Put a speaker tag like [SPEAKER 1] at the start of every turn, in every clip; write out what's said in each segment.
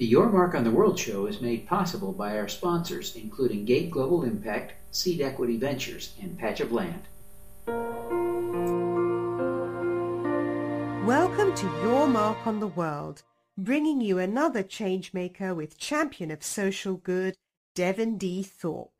[SPEAKER 1] The Your Mark on the World show is made possible by our sponsors, including Gate Global Impact, Seed Equity Ventures, and Patch of Land.
[SPEAKER 2] Welcome to Your Mark on the World, bringing you another changemaker with champion of social good, Devin D. Thorpe.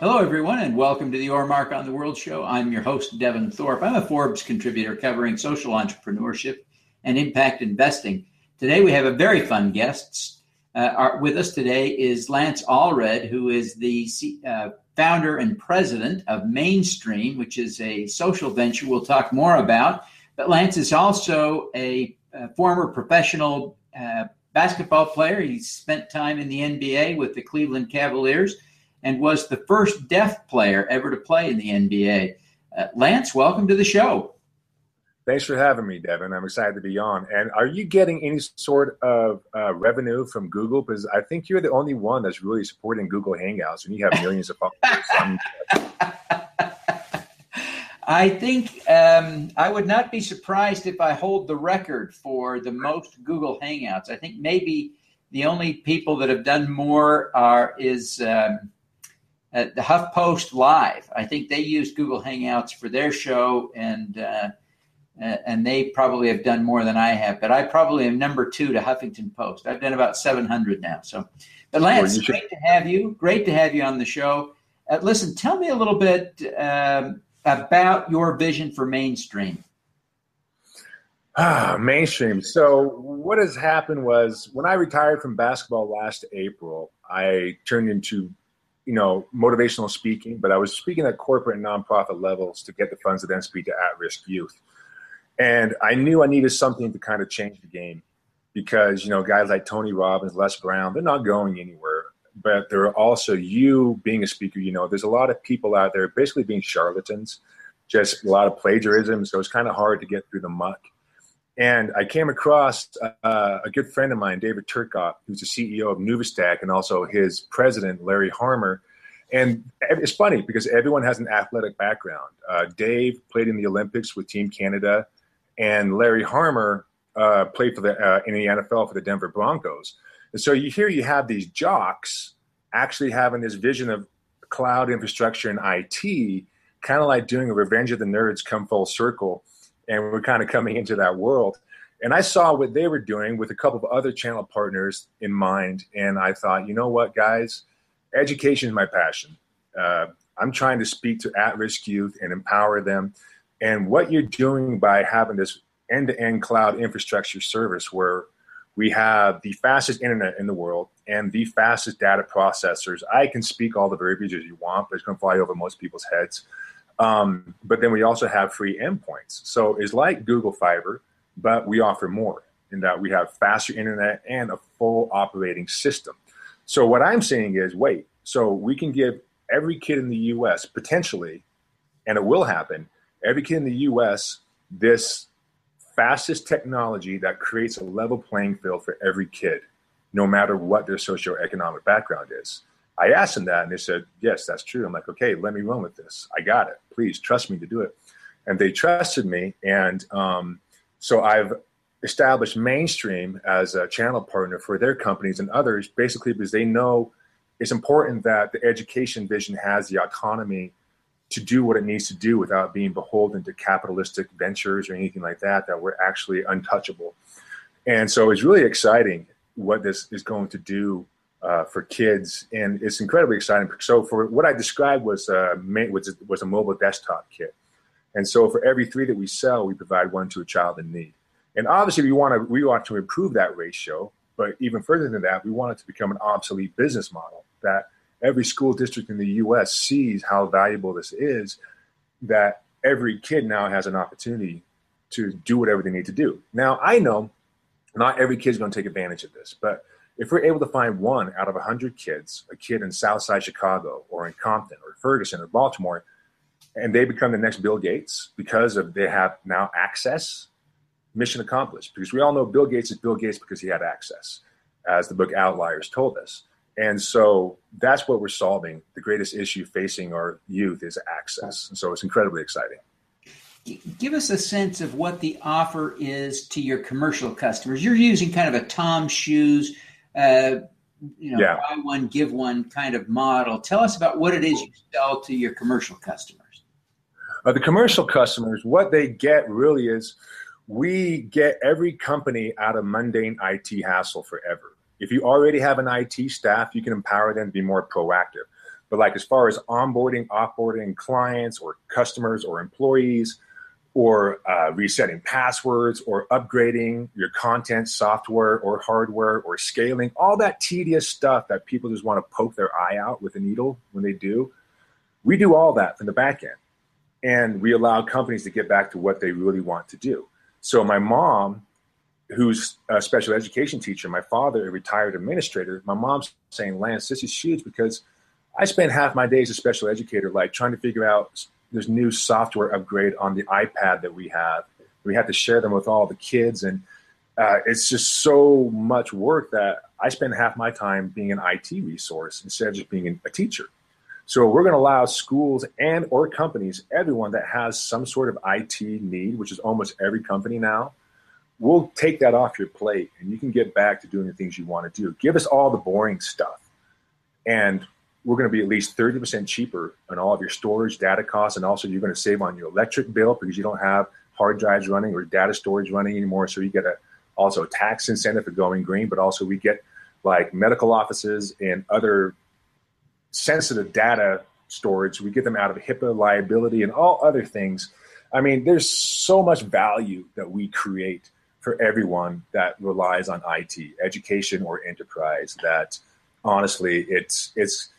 [SPEAKER 1] Hello, everyone, and welcome to the Your Mark on the World show. I'm your host, Devin Thorpe. I'm a Forbes contributor covering social entrepreneurship and impact investing. Today, we have a very fun guest. Uh, our, with us today is Lance Allred, who is the uh, founder and president of Manestream, which is a social venture we'll talk more about. But Lance is also a, a former professional uh, basketball player. He spent time in the NBA with the Cleveland Cavaliers and was the first deaf player ever to play in the NBA. Uh, Lance, welcome to the show.
[SPEAKER 3] Thanks for having me, Devin. I'm excited to be on. And are you getting any sort of uh, revenue from Google? Because I think you're the only one that's really supporting Google Hangouts, and you have millions of followers.
[SPEAKER 1] I think um, I would not be surprised if I hold the record for the most Google Hangouts. I think maybe the only people that have done more are is um, uh, the HuffPost Live. I think they use Google Hangouts for their show, and uh, uh, and they probably have done more than I have. But I probably am number two to Huffington Post. I've done about 700 now. So, but Lance, great to have you. Great to have you on the show. Uh, listen, tell me a little bit um, about your vision for Manestream.
[SPEAKER 3] Ah, Manestream. So what has happened was when I retired from basketball last April, I turned into you know, motivational speaking, but I was speaking at corporate and nonprofit levels to get the funds to then speak to at-risk youth. And I knew I needed something to kind of change the game because, you know, guys like Tony Robbins, Les Brown, they're not going anywhere. But there are also you being a speaker, you know, there's a lot of people out there basically being charlatans, just a lot of plagiarism. So it's kind of hard to get through the muck. And I came across uh, a good friend of mine, David Turcotte, who's the CEO of Nuvistack and also his president, Larry Harmer. And it's funny because everyone has an athletic background. Uh, Dave played in the Olympics with Team Canada, and Larry Harmer uh, played for the uh, in the NFL for the Denver Broncos. And so you hear you have these jocks actually having this vision of cloud infrastructure and IT, kind of like doing a Revenge of the Nerds come full circle and we're kind of coming into that world. And I saw what they were doing with a couple of other channel partners in mind, and I thought, you know what, guys, education is my passion. Uh, I'm trying to speak to at-risk youth and empower them. And what you're doing by having this end-to-end cloud infrastructure service where we have the fastest internet in the world and the fastest data processors. I can speak all the verbiage as you want, but it's going to fly over most people's heads. Um, but then we also have free endpoints. So it's like Google Fiber, but we offer more in that we have faster internet and a full operating system. So what I'm saying is, wait, so we can give every kid in the US potentially, and it will happen, every kid in the US this fastest technology that creates a level playing field for every kid, no matter what their socioeconomic background is. I asked them that, and they said, "Yes, that's true." I'm like, "Okay, let me run with this. I got it. Please trust me to do it." And they trusted me, and um, so I've established Manestream as a channel partner for their companies and others, basically because they know it's important that the education vision has the autonomy to do what it needs to do without being beholden to capitalistic ventures or anything like that. That we're actually untouchable, and so it's really exciting what this is going to do uh, for kids, and it's incredibly exciting. So, for what I described was uh, was was a mobile desktop kit, and so for every three that we sell, we provide one to a child in need. And obviously, we want to we want to improve that ratio, but even further than that, we want it to become an obsolete business model that every school district in the U.S. sees how valuable this is. That every kid now has an opportunity to do whatever they need to do. Now, I know not every kid is going to take advantage of this, but if we're able to find one out of 100 kids, a kid in Southside Chicago or in Compton or Ferguson or Baltimore, and they become the next Bill Gates because of they have now access, mission accomplished. Because we all know Bill Gates is Bill Gates because he had access, as the book Outliers told us. And so that's what we're solving. The greatest issue facing our youth is access. And so it's incredibly exciting.
[SPEAKER 1] give us a sense of what the offer is to your commercial customers. You're using kind of a TOMS Shoes, uh, you know, yeah. buy one give one kind of model. Tell us about what it is you sell to your commercial customers.
[SPEAKER 3] Uh, the commercial customers, what they get really is we get every company out of mundane IT hassle forever. If you already have an IT staff, you can empower them to be more proactive. But like as far as onboarding, offboarding clients or customers or employees, or uh, resetting passwords or upgrading your content software or hardware or scaling all that tedious stuff that people just want to poke their eye out with a needle when they do we do all that from the back end. And we allow companies to get back to what they really want to do. So my mom who's a special education teacher my father a retired administrator my mom's saying lance this is huge because i spend half my day as a special educator like trying to figure out this new software upgrade on the iPad that we have. We have to share them with all the kids, and uh, it's just so much work that I spend half my time being an IT resource instead of just being a teacher. So we're going to allow schools and or companies, everyone that has some sort of IT need, which is almost every company now, we'll take that off your plate and you can get back to doing the things you want to do. Give us all the boring stuff. And we're going to be at least 30% cheaper on all of your storage data costs. And also, you're going to save on your electric bill because you don't have hard drives running or data storage running anymore. So, you get a also a tax incentive for going green, but also we get like medical offices and other sensitive data storage. We get them out of HIPAA liability and all other things. I mean, there's so much value that we create for everyone that relies on IT, education or enterprise. That honestly, it's it's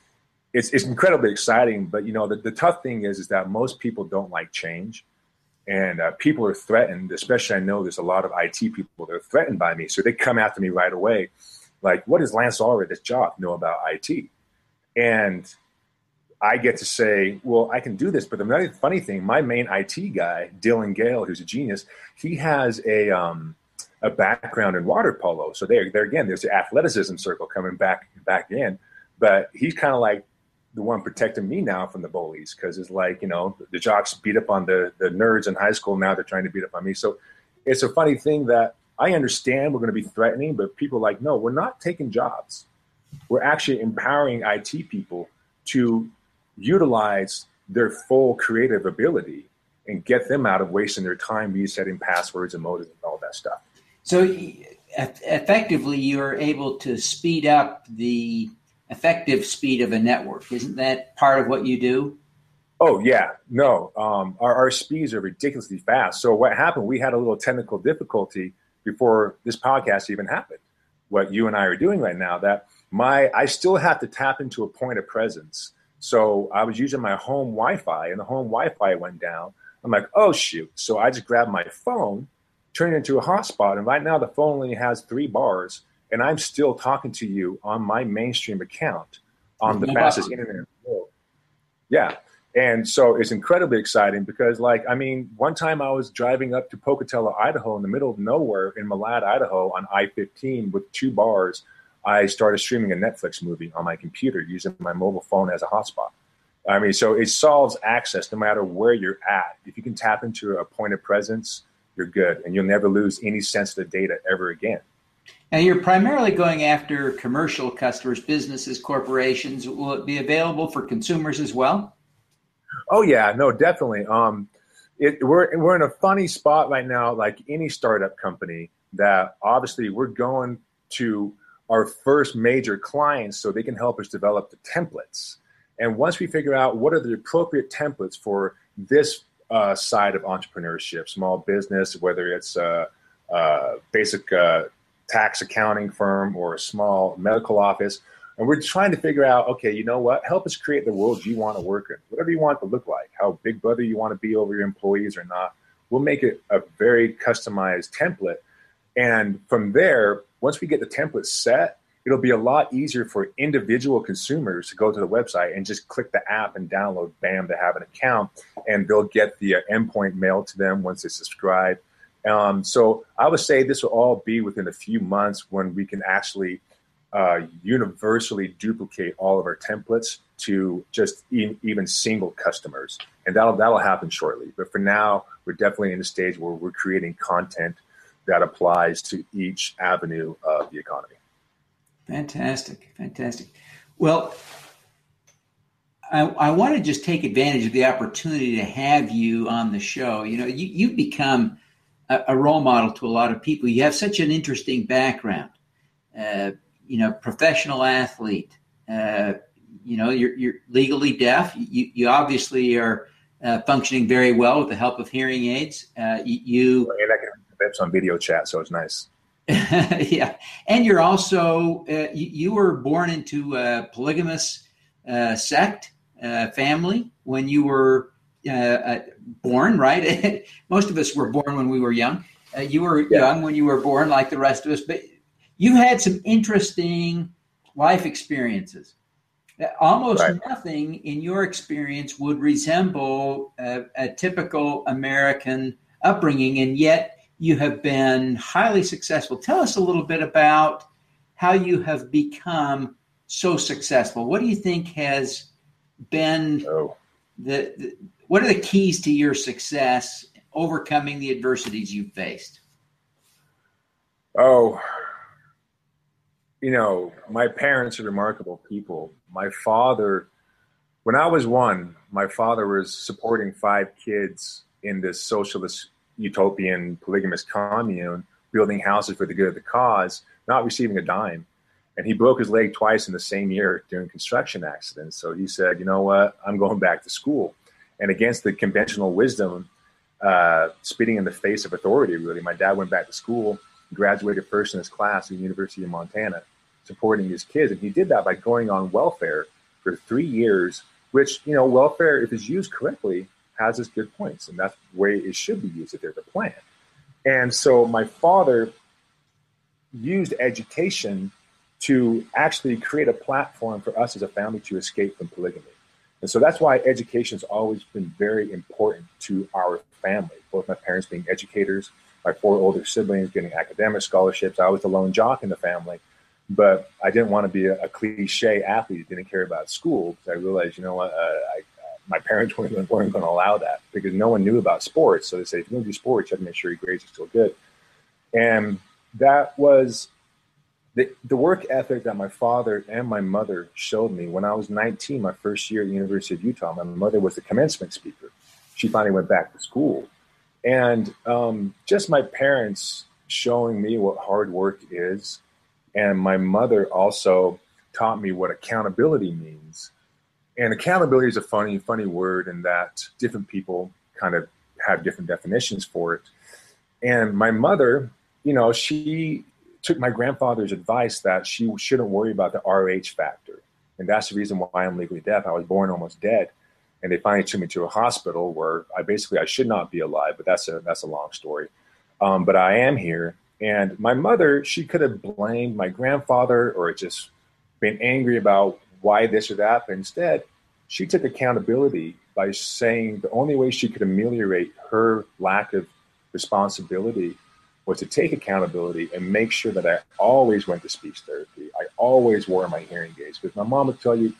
[SPEAKER 3] it's, it's incredibly exciting. But you know, the, the tough thing is is that most people don't like change, and uh, people are threatened. Especially, I know there's a lot of IT people that are threatened by me, so they come after me right away. Like, what does Lance Allred, this job, know about IT? And I get to say, well, I can do this. But the funny thing, my main IT guy, Dylan Gale, who's a genius, he has a um, a background in water polo. So there, there again, there's the athleticism circle coming back back in. But he's kind of like the one protecting me now from the bullies because it's like you know the jocks beat up on the the nerds in high school now they're trying to beat up on me. So it's a funny thing that i understand we're going to be threatening but people like no we're not taking jobs. We're actually empowering it people to utilize their full creative ability and get them out of wasting their time resetting passwords and modems and all that stuff.
[SPEAKER 1] So effectively you're able to speed up the effective speed of a network. Isn't that part of what you do?
[SPEAKER 3] Oh yeah, no. Um, our, our speeds are ridiculously fast. So what happened? We had a little technical difficulty before this podcast even happened. What you and I are doing right now, that my I still have to tap into a point of presence. So I was using my home Wi-Fi, and the home Wi-Fi went down. I'm like, oh shoot! So I just grabbed my phone, turned it into a hotspot, and right now the phone only has three bars and I'm still talking to you on my Manestream account on the fastest internet in the world. Yeah. And so it's incredibly exciting because, like, I mean, one time I was driving up to Pocatello, Idaho, in the middle of nowhere in Malad, Idaho, on I 15 with two bars. I started streaming a Netflix movie on my computer using my mobile phone as a hotspot. I mean, so it solves access no matter where you're at. If you can tap into a point of presence, you're good, and you'll never lose any sensitive data ever again.
[SPEAKER 1] Now, you're primarily going after commercial customers, businesses, corporations. Will it be available for consumers as well?
[SPEAKER 3] Oh yeah, no, definitely. Um, it, we're we're in a funny spot right now, like any startup company. That obviously we're going to our first major clients so they can help us develop the templates. And once we figure out what are the appropriate templates for this uh, side of entrepreneurship, small business, whether it's uh, uh, basic uh, tax accounting firm or a small medical office. And we're trying to figure out, okay, you know what? Help us create the world you want to work in, whatever you want to look like, how big brother you want to be over your employees or not. We'll make it a very customized template. And from there, once we get the template set, it'll be a lot easier for individual consumers to go to the website and just click the app and download, bam, to have an account. And they'll get the endpoint mailed to them once they subscribe. Um, so I would say this will all be within a few months when we can actually uh, universally duplicate all of our templates to just even single customers. and that'll that'll happen shortly. But for now, we're definitely in a stage where we're creating content that applies to each avenue of the economy.
[SPEAKER 1] Fantastic, fantastic. Well, I, I want to just take advantage of the opportunity to have you on the show. You know, you, you've become a, a role model to a lot of people. You have such an interesting background. Uh, you know, professional athlete. Uh, you know, you're, you're legally deaf. You, you obviously are uh, functioning very well with the help of hearing aids. Uh, you,
[SPEAKER 3] and I can on video chat, so it's nice.
[SPEAKER 1] yeah, and you're also uh, you, you, were born into a polygamous uh, sect family when you were Uh, uh, born, right? Most of us were born when we were young. Uh, you were yeah. young when you were born, like the rest of us, but you had some interesting life experiences. Almost right. nothing in your experience would resemble a, a, typical American upbringing, and yet you have been highly successful. Tell us a little bit about how you have become so successful. What do you think has been oh. the, the what are the keys to your success overcoming the adversities you've faced?
[SPEAKER 3] Oh, you know, my parents are remarkable people. My father, when I was one, my father was supporting five kids in this socialist utopian polygamous commune, building houses for the good of the cause, not receiving a dime. And he broke his leg twice in the same year during construction accidents. So he said, you know what, I'm going back to school. And against the conventional wisdom, uh, spitting in the face of authority, really, my dad went back to school, graduated first in his class at the University of Montana supporting his kids. And he did that by going on welfare for three years, which, you know, welfare, if it's used correctly, has its good points. And that's the way it should be used if there's a plan. And so my father used education to actually create a platform for us as a family to escape from polygamy. And so that's why education has always been very important to our family, both my parents being educators, my four older siblings getting academic scholarships. I was the lone jock in the family. But I didn't want to be a, a cliche athlete who didn't care about school because I realized, you know what, uh, I, uh, my parents weren't, weren't going to allow that because no one knew about sports. So they say, if you're going to do sports, you have to make sure your grades are still good. And that was the, the work ethic that my father and my mother showed me when I was 19, my first year at the University of Utah. My mother was the commencement speaker. She finally went back to school. And um, just my parents showing me what hard work is and my mother also taught me what accountability means. And accountability is a funny, funny word in that different people kind of have different definitions for it. And my mother, you know, she took my grandfather's advice that she shouldn't worry about the RH factor. And that's the reason why I'm legally deaf. I was born almost dead. And they finally took me to a hospital where I basically I should not be alive, but that's a that's a long story. Um, but I am here, and my mother, she could have blamed my grandfather or just been angry about why this or that. But instead, she took accountability by saying the only way she could ameliorate her lack of responsibility was to take accountability and make sure that I always went to speech therapy. I always wore my hearing aids because my mom would tell you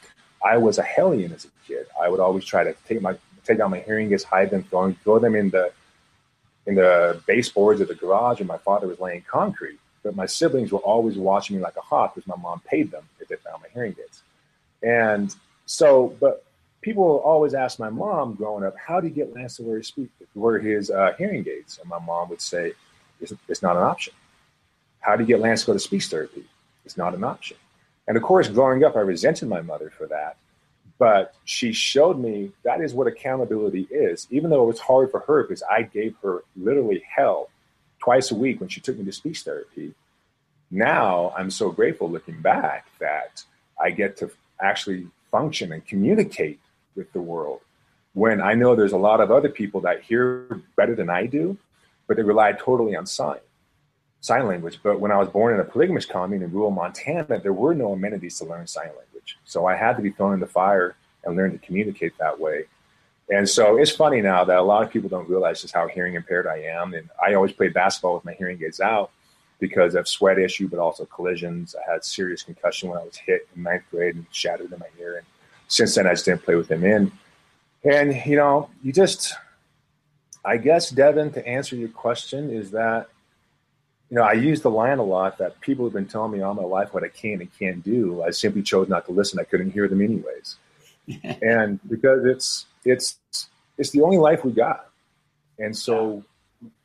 [SPEAKER 3] I was a hellion as a kid. I would always try to take my take out my hearing aids, hide them, throw, throw them in the in the baseboards of the garage, and my father was laying concrete. But my siblings were always watching me like a hawk because my mom paid them if they found my hearing aids. And so, but people always ask my mom growing up, how do you get Lance to wear his, speak, wear his uh, hearing aids? And my mom would say, it's, it's not an option. How do you get Lance to go to speech therapy? It's not an option. And of course, growing up, I resented my mother for that but she showed me that is what accountability is, even though it was hard for her because I gave her literally hell twice a week when she took me to speech therapy. Now I'm so grateful looking back that I get to actually function and communicate with the world when I know there's a lot of other people that hear better than I do, but they relied totally on sign sign language. But when I was born in a polygamous commune in rural Montana, there were no amenities to learn sign language. So I had to be thrown in the fire and learn to communicate that way. And so it's funny now that a lot of people don't realize just how hearing impaired I am. And I always played basketball with my hearing aids out because of sweat issue, but also collisions. I had serious concussion when I was hit in ninth grade and shattered in my ear. And since then, I just didn't play with them in. And you know, you just, I guess, Devin, to answer your question, is that you know, I use the line a lot that people have been telling me all my life what I can and can't do. I simply chose not to listen. I couldn't hear them anyways. and because it's it's it's the only life we got. And so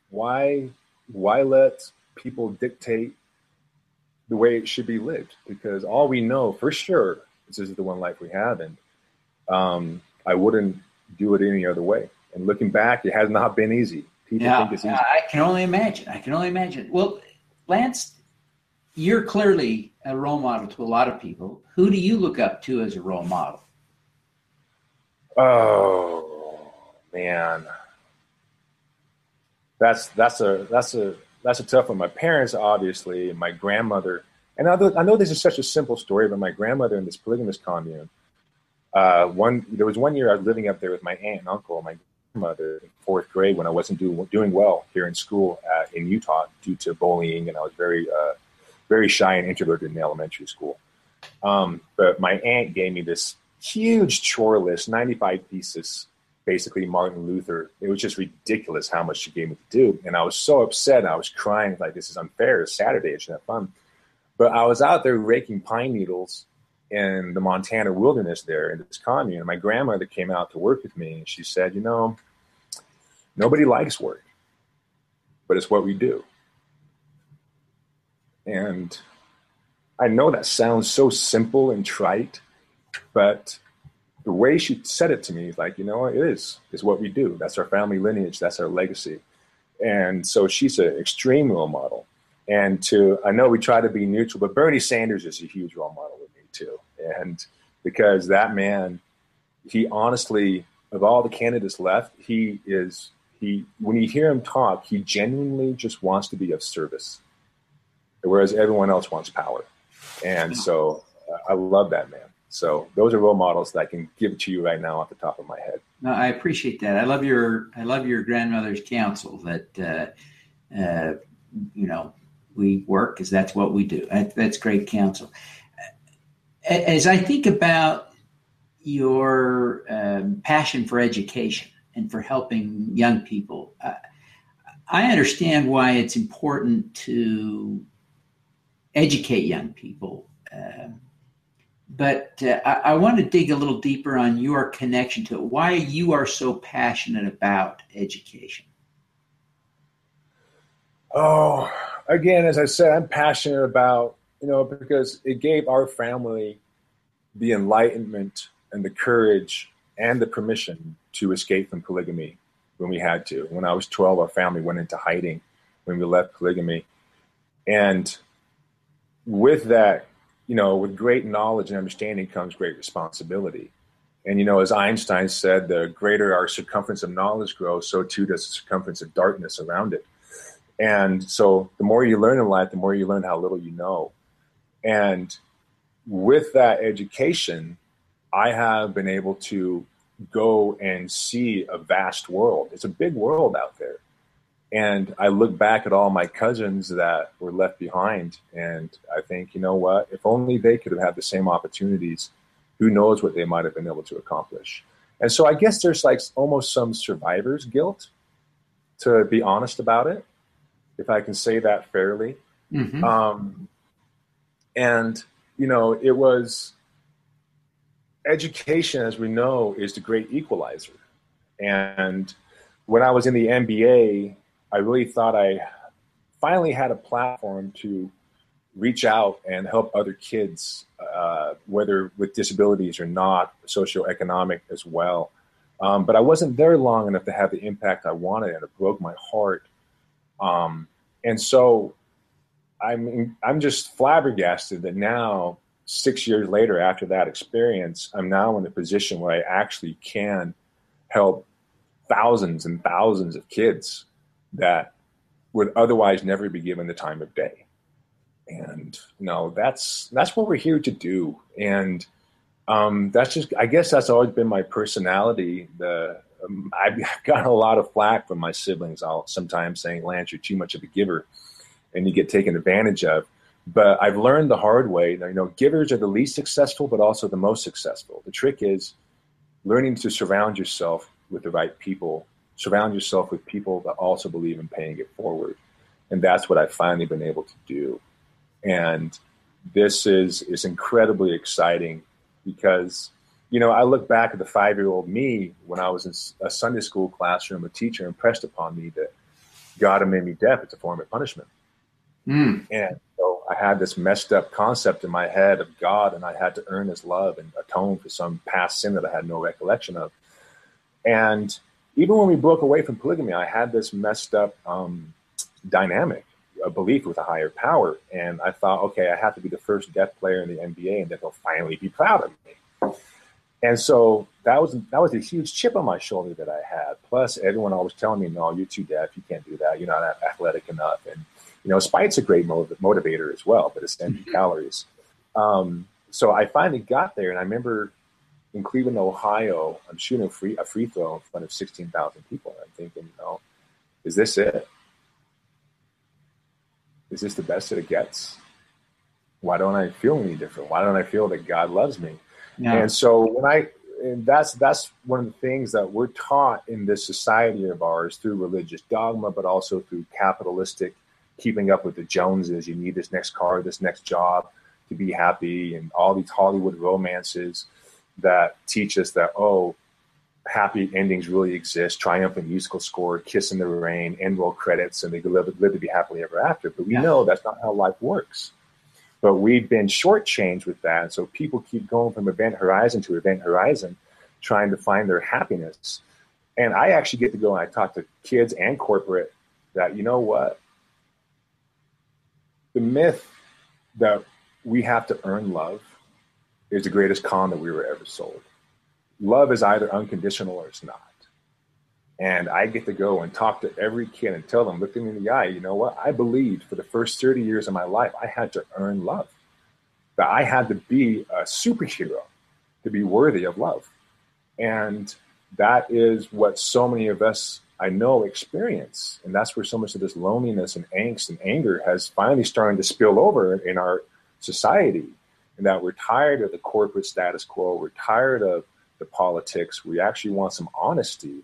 [SPEAKER 3] why why let people dictate the way it should be lived? Because all we know for sure is this is the one life we have and um, I wouldn't do it any other way. And looking back, it has not been easy.
[SPEAKER 1] People yeah, think it's easy. I can only imagine. I can only imagine. Well, Lance, you're clearly a role model to a lot of people. Who do you look up to as a role model?
[SPEAKER 3] Oh man, that's that's a that's a that's a tough one. My parents, obviously, and my grandmother, and I, I know this is such a simple story, but my grandmother in this polygamous commune. Uh, one there was one year I was living up there with my aunt and uncle. My mother in fourth grade when I wasn't doing doing well here in school uh, in Utah due to bullying, and I was very uh, very shy and introverted in elementary school. Um, but my aunt gave me this huge chore list, 95 pieces, basically Martin Luther. It was just ridiculous how much she gave me to do, and I was so upset. I was crying like this is unfair. It's Saturday, I should have fun. But I was out there raking pine needles in the Montana wilderness there in this commune. My grandmother came out to work with me and she said, You know, nobody likes work, but it's what we do. And I know that sounds so simple and trite, but the way she said it to me, is like, you know, it is, is what we do. That's our family lineage, that's our legacy. And so she's an extreme role model. And to, I know we try to be neutral, but Bernie Sanders is a huge role model to. And because that man, he honestly, of all the candidates left, he is he when you hear him talk, he genuinely just wants to be of service. Whereas everyone else wants power. And so uh, I love that man. So those are role models that I can give to you right now off the top of my head.
[SPEAKER 1] No, I appreciate that. I love your I love your grandmother's counsel that uh, uh, you know we work because that's what we do. That, that's great counsel as I think about your um, passion for education and for helping young people, uh, I understand why it's important to educate young people. Um, but uh, I, I, want to dig a little deeper on your connection to it. Why you are so passionate about education?
[SPEAKER 3] Oh, again, as I said, I'm passionate about you know, because it gave our family the enlightenment and the courage and the permission to escape from polygamy when we had to. When I was 12, our family went into hiding when we left polygamy. And with that, you know, with great knowledge and understanding comes great responsibility. And, you know, as Einstein said, the greater our circumference of knowledge grows, so too does the circumference of darkness around it. And so the more you learn in life, the more you learn how little you know. And with that education, I have been able to go and see a vast world. It's a big world out there. And I look back at all my cousins that were left behind, and I think, you know what? If only they could have had the same opportunities, who knows what they might have been able to accomplish. And so I guess there's like almost some survivor's guilt, to be honest about it, if I can say that fairly. Mm-hmm. Um, and, you know, it was education, as we know, is the great equalizer. And when I was in the NBA, I really thought I finally had a platform to reach out and help other kids, uh, whether with disabilities or not, socioeconomic as well. Um, but I wasn't there long enough to have the impact I wanted, and it broke my heart. Um, and so I'm I'm just flabbergasted that now six years later after that experience, I'm now in a position where I actually can help thousands and thousands of kids that would otherwise never be given the time of day. And you know, that's that's what we're here to do. And um, that's just I guess that's always been my personality. The um, I've gotten a lot of flack from my siblings. I'll sometimes saying, "Lance, you're too much of a giver." And you get taken advantage of. But I've learned the hard way that you know givers are the least successful, but also the most successful. The trick is learning to surround yourself with the right people, surround yourself with people that also believe in paying it forward. And that's what I've finally been able to do. And this is, is incredibly exciting because, you know, I look back at the five year old me when I was in a Sunday school classroom, a teacher impressed upon me that God had made me deaf. It's a form of punishment. Mm. And so I had this messed up concept in my head of God, and I had to earn his love and atone for some past sin that I had no recollection of. And even when we broke away from polygamy, I had this messed up um, dynamic, a belief with a higher power. And I thought, okay, I have to be the first deaf player in the NBA, and then he'll finally be proud of me. And so that was that was a huge chip on my shoulder that I had. Plus, everyone always telling me, "No, you're too deaf. You can't do that. You're not athletic enough." And you know, spite's a great motiv- motivator as well, but it's empty mm-hmm. calories. Um, so I finally got there, and I remember in Cleveland, Ohio, I'm shooting a free a free throw in front of 16,000 people. And I'm thinking, you know, is this it? Is this the best that it gets? Why don't I feel any different? Why don't I feel that God loves me? Yeah. And so when I and that's that's one of the things that we're taught in this society of ours through religious dogma, but also through capitalistic keeping up with the Joneses. You need this next car, this next job to be happy, and all these Hollywood romances that teach us that oh, happy endings really exist. Triumphant musical score, kiss in the rain, end roll credits, and they live, live to be happily ever after. But we yeah. know that's not how life works. But we've been shortchanged with that, so people keep going from event horizon to event horizon, trying to find their happiness. And I actually get to go and I talk to kids and corporate that you know what the myth that we have to earn love is the greatest con that we were ever sold. Love is either unconditional or it's not. And I get to go and talk to every kid and tell them, look them in the eye, you know what? I believed for the first 30 years of my life, I had to earn love. That I had to be a superhero to be worthy of love. And that is what so many of us I know experience. And that's where so much of this loneliness and angst and anger has finally started to spill over in our society. And that we're tired of the corporate status quo, we're tired of the politics, we actually want some honesty.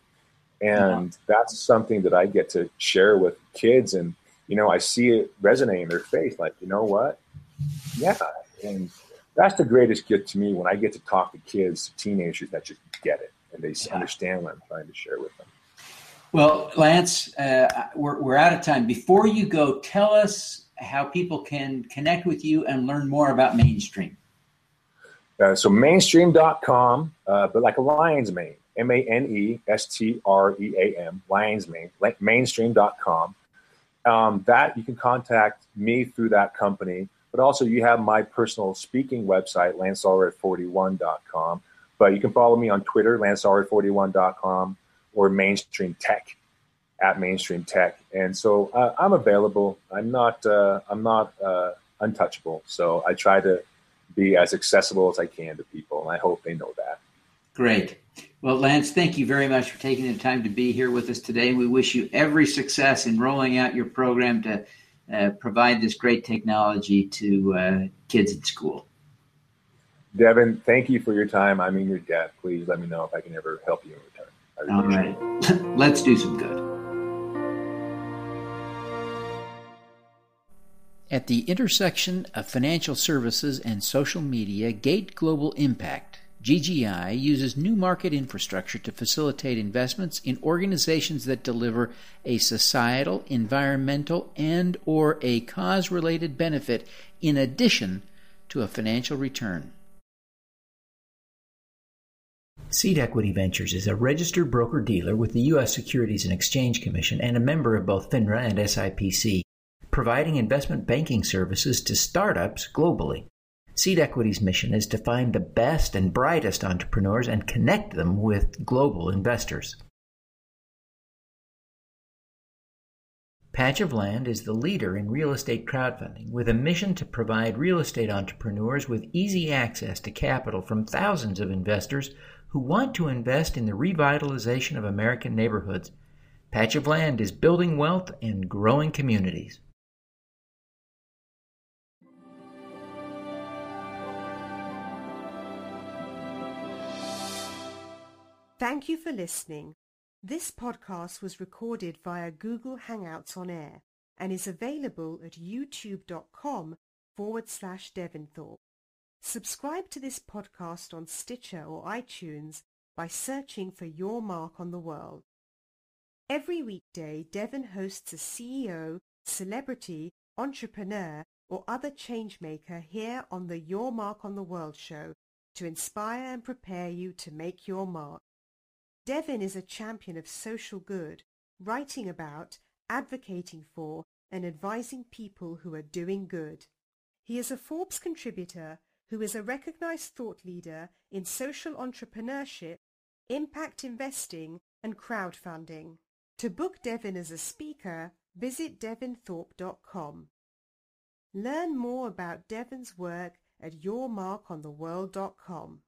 [SPEAKER 3] And yeah. that's something that I get to share with kids. And, you know, I see it resonate in their face like, you know what? Yeah. And that's the greatest gift to me when I get to talk to kids, teenagers that just get it and they yeah. understand what I'm trying to share with them.
[SPEAKER 1] Well, Lance, uh, we're, we're out of time. Before you go, tell us how people can connect with you and learn more about Manestream.
[SPEAKER 3] Uh, so manestream.com, uh, but like a lion's mane, M-A-N-E-S-T-R-E-A-M, lion's mane, manestream.com. Um, that you can contact me through that company, but also you have my personal speaking website, lanceallred41.com. But you can follow me on Twitter, lanceallred41.com or manestream tech at manestream tech. And so uh, I'm available. I'm not uh, I'm not uh, untouchable. So I try to be as accessible as I can to people, and I hope they know that.
[SPEAKER 1] Great. Well, Lance, thank you very much for taking the time to be here with us today. We wish you every success in rolling out your program to uh, provide this great technology to uh, kids in school.
[SPEAKER 3] Devin, thank you for your time. I'm in your debt. Please let me know if I can ever help you in return.
[SPEAKER 1] All right. Let's do some good. At the intersection of financial services and social media, Gate Global Impact, GGI, uses new market infrastructure to facilitate investments in organizations that deliver a societal, environmental, and or a cause-related benefit in addition to a financial return. Seed Equity Ventures is a registered broker dealer with the U.S. Securities and Exchange Commission and a member of both FINRA and SIPC, providing investment banking services to startups globally. Seed Equity's mission is to find the best and brightest entrepreneurs and connect them with global investors. Patch of Land is the leader in real estate crowdfunding with a mission to provide real estate entrepreneurs with easy access to capital from thousands of investors who want to invest in the revitalization of American neighborhoods. Patch of Land is building wealth and growing communities.
[SPEAKER 2] Thank you for listening. This podcast was recorded via Google Hangouts on Air and is available at youtube.com forward slash Devinthorpe. Subscribe to this podcast on Stitcher or iTunes by searching for Your Mark on the World. Every weekday, Devin hosts a CEO, celebrity, entrepreneur, or other changemaker here on the Your Mark on the World show to inspire and prepare you to make your mark. Devin is a champion of social good, writing about, advocating for, and advising people who are doing good. He is a Forbes contributor who is a recognized thought leader in social entrepreneurship, impact investing, and crowdfunding. To book Devin as a speaker, visit devinthorpe.com. Learn more about Devin's work at yourmarkontheworld.com.